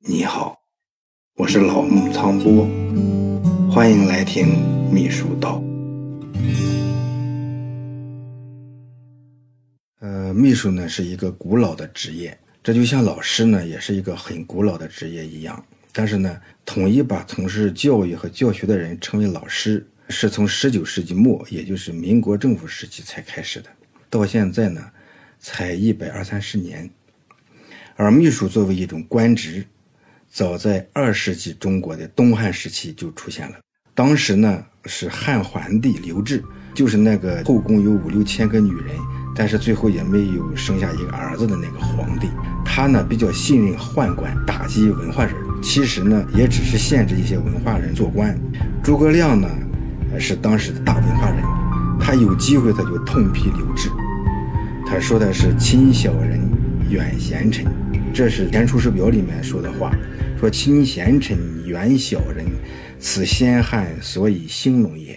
你好，我是老木苍波，欢迎来听秘书道。呃，秘书呢是一个古老的职业，这就像老师呢也是一个很古老的职业一样。但是呢，统一把从事教育和教学的人称为老师，是从十九世纪末，也就是民国政府时期才开始的，到现在呢，才一百二三十年。而秘书作为一种官职，早在二世纪中国的东汉时期就出现了。当时呢是汉桓帝刘志，就是那个后宫有五六千个女人，但是最后也没有生下一个儿子的那个皇帝。他呢比较信任宦官，打击文化人。其实呢也只是限制一些文化人做官。诸葛亮呢是当时的大文化人，他有机会他就痛批刘志，他说的是亲小人，远贤臣。这是《前出师表》里面说的话，说亲贤臣，远小人，此先汉所以兴隆也；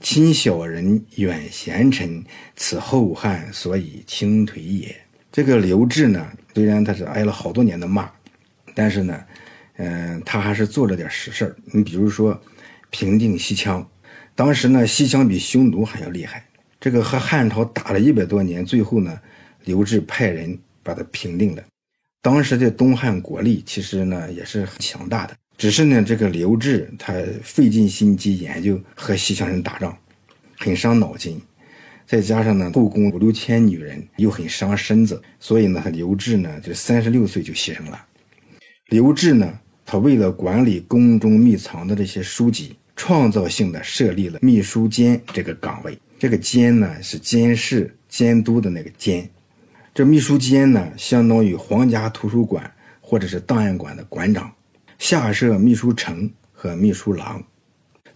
亲小人，远贤臣，此后汉所以倾颓也。这个刘志呢，虽然他是挨了好多年的骂，但是呢，嗯，他还是做了点实事你比如说，平定西羌，当时呢，西羌比匈奴还要厉害，这个和汉朝打了一百多年，最后呢，刘志派人把他平定了。当时的东汉国力其实呢也是很强大的，只是呢这个刘志他费尽心机研究和西羌人打仗，很伤脑筋，再加上呢后宫五六千女人又很伤身子，所以呢刘志呢就三十六岁就牺牲了。刘志呢他为了管理宫中秘藏的这些书籍，创造性的设立了秘书监这个岗位，这个监呢是监视监督的那个监。这秘书监呢，相当于皇家图书馆或者是档案馆的馆长，下设秘书丞和秘书郎，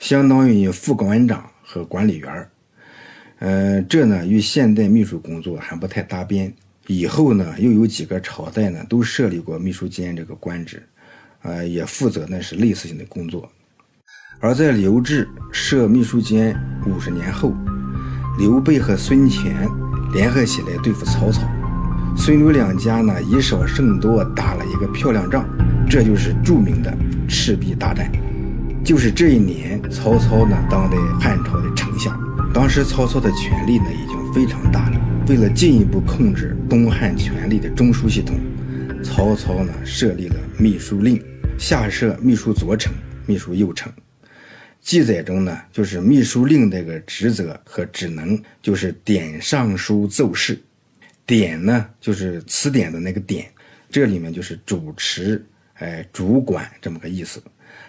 相当于副馆长和管理员儿。呃，这呢与现代秘书工作还不太搭边。以后呢，又有几个朝代呢都设立过秘书监这个官职，呃，也负责那是类似性的工作。而在刘志设秘书监五十年后，刘备和孙权联合起来对付曹操。孙刘两家呢以少胜多，打了一个漂亮仗，这就是著名的赤壁大战。就是这一年，曹操呢当的汉朝的丞相。当时曹操的权力呢已经非常大了。为了进一步控制东汉权力的中枢系统，曹操呢设立了秘书令，下设秘书左丞、秘书右丞。记载中呢，就是秘书令这个职责和职能，就是点上书奏事。典呢，就是词典的那个典，这里面就是主持，哎，主管这么个意思。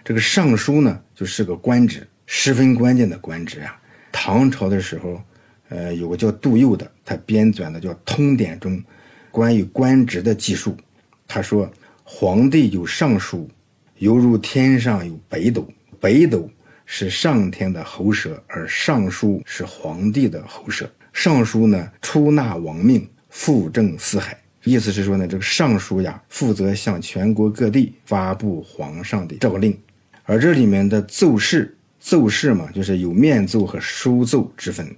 这个尚书呢，就是个官职，十分关键的官职啊。唐朝的时候，呃，有个叫杜佑的，他编纂的叫《通典》中关于官职的记述。他说，皇帝有尚书，犹如天上有北斗，北斗是上天的喉舌，而尚书是皇帝的喉舌。尚书呢，出纳王命。复政四海，意思是说呢，这个尚书呀，负责向全国各地发布皇上的诏令，而这里面的奏事，奏事嘛，就是有面奏和书奏之分。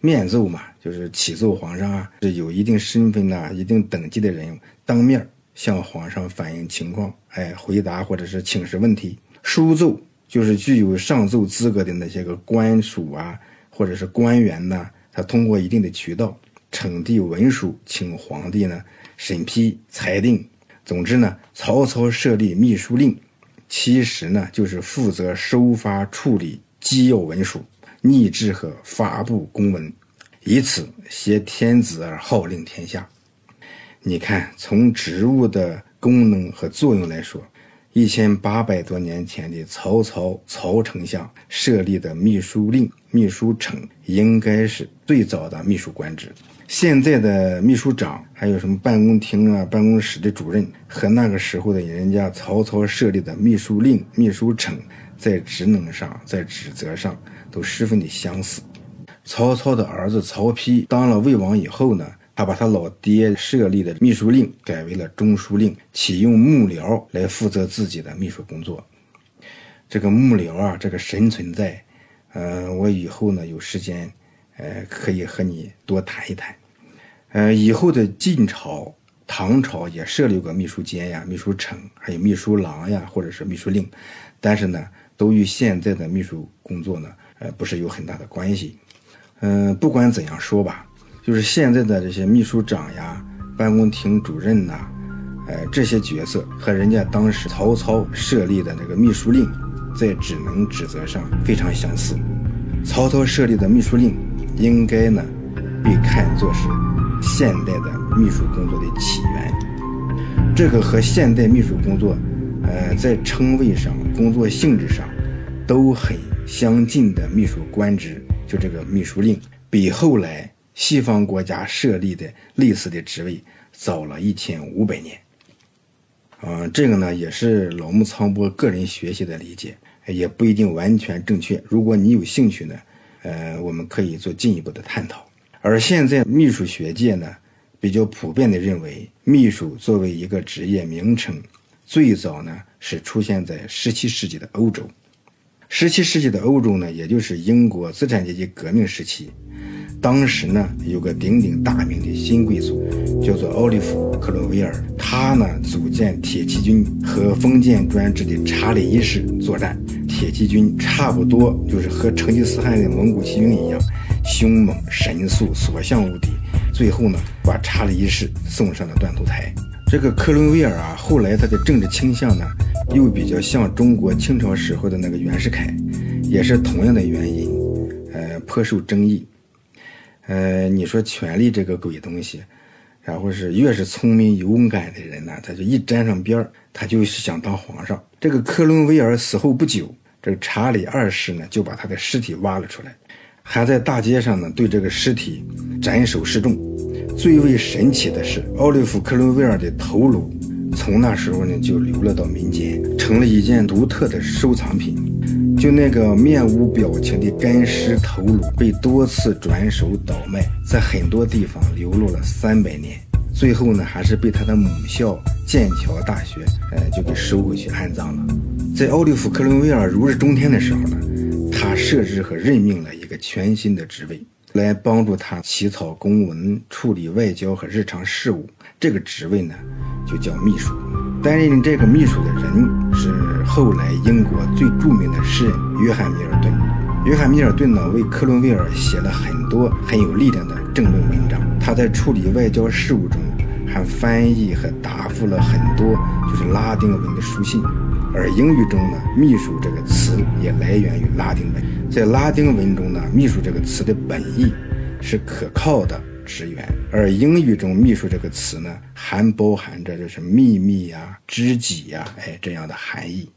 面奏嘛，就是启奏皇上啊，是有一定身份呐、一定等级的人当面向皇上反映情况，哎，回答或者是请示问题。书奏就是具有上奏资格的那些个官署啊，或者是官员呐，他通过一定的渠道。呈递文书，请皇帝呢审批裁定。总之呢，曹操设立秘书令，其实呢就是负责收发处理机要文书、拟制和发布公文，以此挟天子而号令天下。你看，从职务的功能和作用来说，一千八百多年前的曹操曹丞相设立的秘书令、秘书丞，应该是最早的秘书官职。现在的秘书长，还有什么办公厅啊、办公室的主任，和那个时候的人家曹操设立的秘书令、秘书丞，在职能上、在职责上都十分的相似。曹操的儿子曹丕当了魏王以后呢，他把他老爹设立的秘书令改为了中书令，启用幕僚来负责自己的秘书工作。这个幕僚啊，这个神存在，呃，我以后呢有时间。呃，可以和你多谈一谈。呃，以后的晋朝唐朝也设立过秘书监呀、秘书丞，还有秘书郎呀，或者是秘书令，但是呢，都与现在的秘书工作呢，呃，不是有很大的关系。嗯，不管怎样说吧，就是现在的这些秘书长呀、办公厅主任呐，呃，这些角色和人家当时曹操设立的那个秘书令，在职能职责上非常相似。曹操设立的秘书令，应该呢，被看作是现代的。秘书工作的起源，这个和现代秘书工作，呃，在称谓上、工作性质上都很相近的秘书官职，就这个秘书令，比后来西方国家设立的类似的职位早了一千五百年。嗯，这个呢也是老木苍波个人学习的理解，也不一定完全正确。如果你有兴趣呢，呃，我们可以做进一步的探讨。而现在秘书学界呢。比较普遍的认为，秘书作为一个职业名称，最早呢是出现在十七世纪的欧洲。十七世纪的欧洲呢，也就是英国资产阶级革命时期。当时呢，有个鼎鼎大名的新贵族，叫做奥利弗·克伦威尔。他呢组建铁骑军和封建专制的查理一世作战。铁骑军差不多就是和成吉思汗的蒙古骑兵一样，凶猛神速，所向无敌。最后呢，把查理一世送上了断头台。这个克伦威尔啊，后来他的政治倾向呢，又比较像中国清朝时候的那个袁世凯，也是同样的原因，呃，颇受争议。呃，你说权力这个鬼东西，然后是越是聪明勇敢的人呢，他就一沾上边儿，他就是想当皇上。这个克伦威尔死后不久，这个查理二世呢，就把他的尸体挖了出来。还在大街上呢，对这个尸体斩首示众。最为神奇的是，奥利弗·克伦威尔的头颅从那时候呢就流落到民间，成了一件独特的收藏品。就那个面无表情的干尸头颅，被多次转手倒卖，在很多地方流落了三百年，最后呢，还是被他的母校剑桥大学，呃，就给收回去安葬了。在奥利弗·克伦威尔如日中天的时候呢。他设置和任命了一个全新的职位，来帮助他起草公文、处理外交和日常事务。这个职位呢，就叫秘书。担任这个秘书的人后来英国最著名的诗人约翰·米尔顿。约翰·米尔顿呢，为克伦威尔写了很多很有力量的政论文章。他在处理外交事务中，还翻译和答复了很多就是拉丁文的书信。而英语中呢，秘书这个词也来源于拉丁文。在拉丁文中呢，秘书这个词的本意是可靠的职员，而英语中秘书这个词呢，还包含着就是秘密呀、知己呀，哎这样的含义。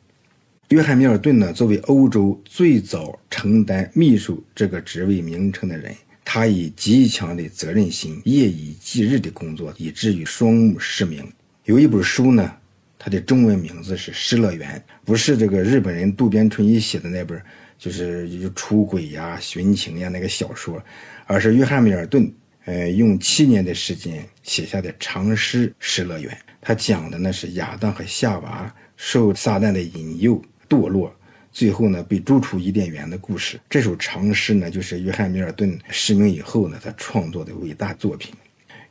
约翰·米尔顿呢，作为欧洲最早承担秘书这个职位名称的人，他以极强的责任心、夜以继日的工作，以至于双目失明。有一本书呢。它的中文名字是《失乐园》，不是这个日本人渡边淳一写的那本，就是出轨呀、寻情呀那个小说，而是约翰·米尔顿，呃，用七年的时间写下的长诗《失乐园》。他讲的呢是亚当和夏娃受撒旦的引诱堕落，最后呢被逐出伊甸园的故事。这首长诗呢，就是约翰·米尔顿失明以后呢他创作的伟大作品。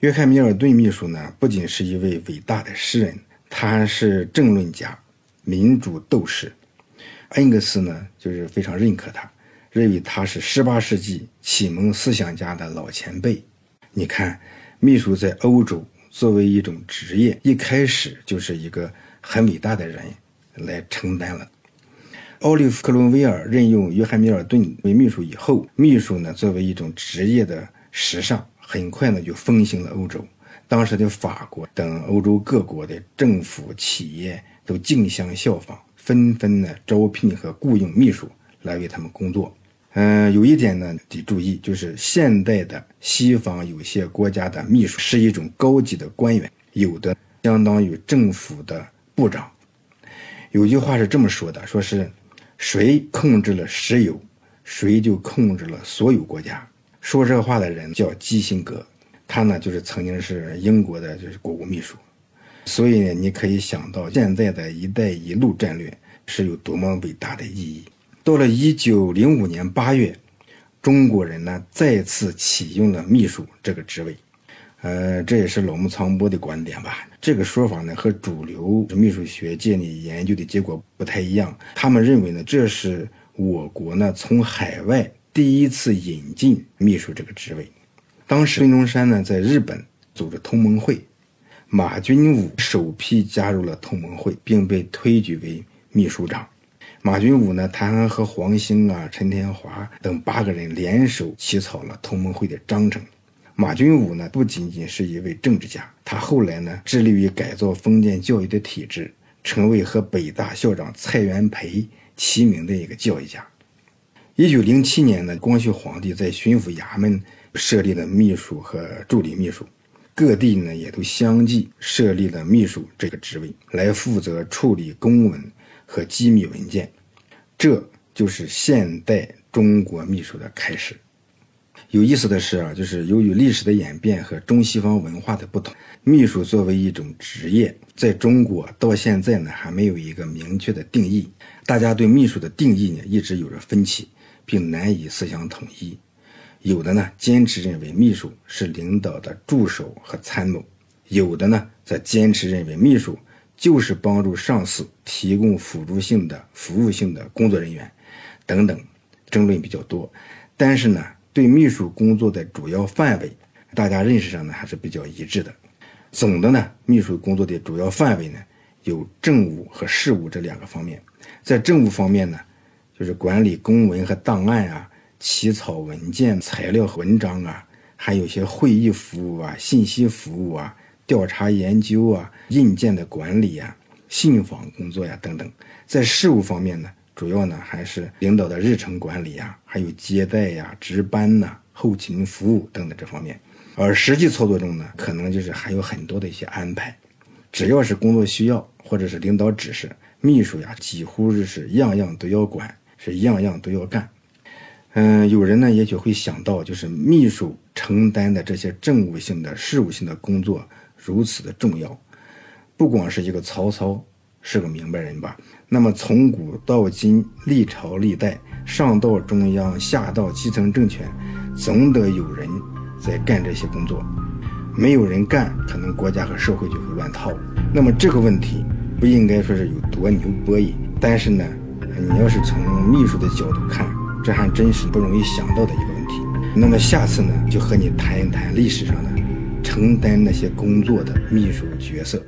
约翰·米尔顿秘书呢，不仅是一位伟大的诗人。他还是政论家、民主斗士，恩格斯呢就是非常认可他，认为他是18世纪启蒙思想家的老前辈。你看，秘书在欧洲作为一种职业，一开始就是一个很伟大的人来承担了。奥利弗·克伦威尔任用约翰·米尔顿为秘书以后，秘书呢作为一种职业的时尚，很快呢就风行了欧洲。当时的法国等欧洲各国的政府企业都竞相效仿，纷纷呢招聘和雇佣秘书来为他们工作。嗯，有一点呢得注意，就是现代的西方有些国家的秘书是一种高级的官员，有的相当于政府的部长。有句话是这么说的：说是谁控制了石油，谁就控制了所有国家。说这话的人叫基辛格。他呢，就是曾经是英国的，就是国务秘书，所以呢，你可以想到现在的一带一路战略是有多么伟大的意义。到了一九零五年八月，中国人呢再次启用了秘书这个职位。呃，这也是老木苍波的观点吧。这个说法呢，和主流秘书学界里研究的结果不太一样。他们认为呢，这是我国呢从海外第一次引进秘书这个职位。当时孙中山呢在日本组织同盟会，马君武首批加入了同盟会，并被推举为秘书长。马君武呢，他还和黄兴啊、陈天华等八个人联手起草了同盟会的章程。马君武呢，不仅仅是一位政治家，他后来呢，致力于改造封建教育的体制，成为和北大校长蔡元培齐名的一个教育家。一九零七年呢，光绪皇帝在巡抚衙门设立了秘书和助理秘书，各地呢也都相继设立了秘书这个职位，来负责处理公文和机密文件。这就是现代中国秘书的开始。有意思的是啊，就是由于历史的演变和中西方文化的不同，秘书作为一种职业，在中国到现在呢还没有一个明确的定义。大家对秘书的定义呢一直有着分歧，并难以思想统一。有的呢坚持认为秘书是领导的助手和参谋，有的呢则坚持认为秘书就是帮助上司提供辅助性的服务性的工作人员，等等，争论比较多。但是呢。对秘书工作的主要范围，大家认识上呢还是比较一致的。总的呢，秘书工作的主要范围呢有政务和事务这两个方面。在政务方面呢，就是管理公文和档案啊，起草文件、材料和文章啊，还有些会议服务啊、信息服务啊、调查研究啊、印件的管理啊、信访工作呀等等。在事务方面呢。主要呢还是领导的日程管理呀，还有接待呀、值班呐、后勤服务等等这方面。而实际操作中呢，可能就是还有很多的一些安排。只要是工作需要或者是领导指示，秘书呀几乎是样样都要管，是样样都要干。嗯，有人呢也许会想到，就是秘书承担的这些政务性的、事务性的工作如此的重要，不光是一个曹操。是个明白人吧？那么从古到今，历朝历代，上到中央，下到基层政权，总得有人在干这些工作。没有人干，可能国家和社会就会乱套。那么这个问题不应该说是有多牛波音，但是呢，你要是从秘书的角度看，这还真是不容易想到的一个问题。那么下次呢，就和你谈一谈历史上的承担那些工作的秘书角色。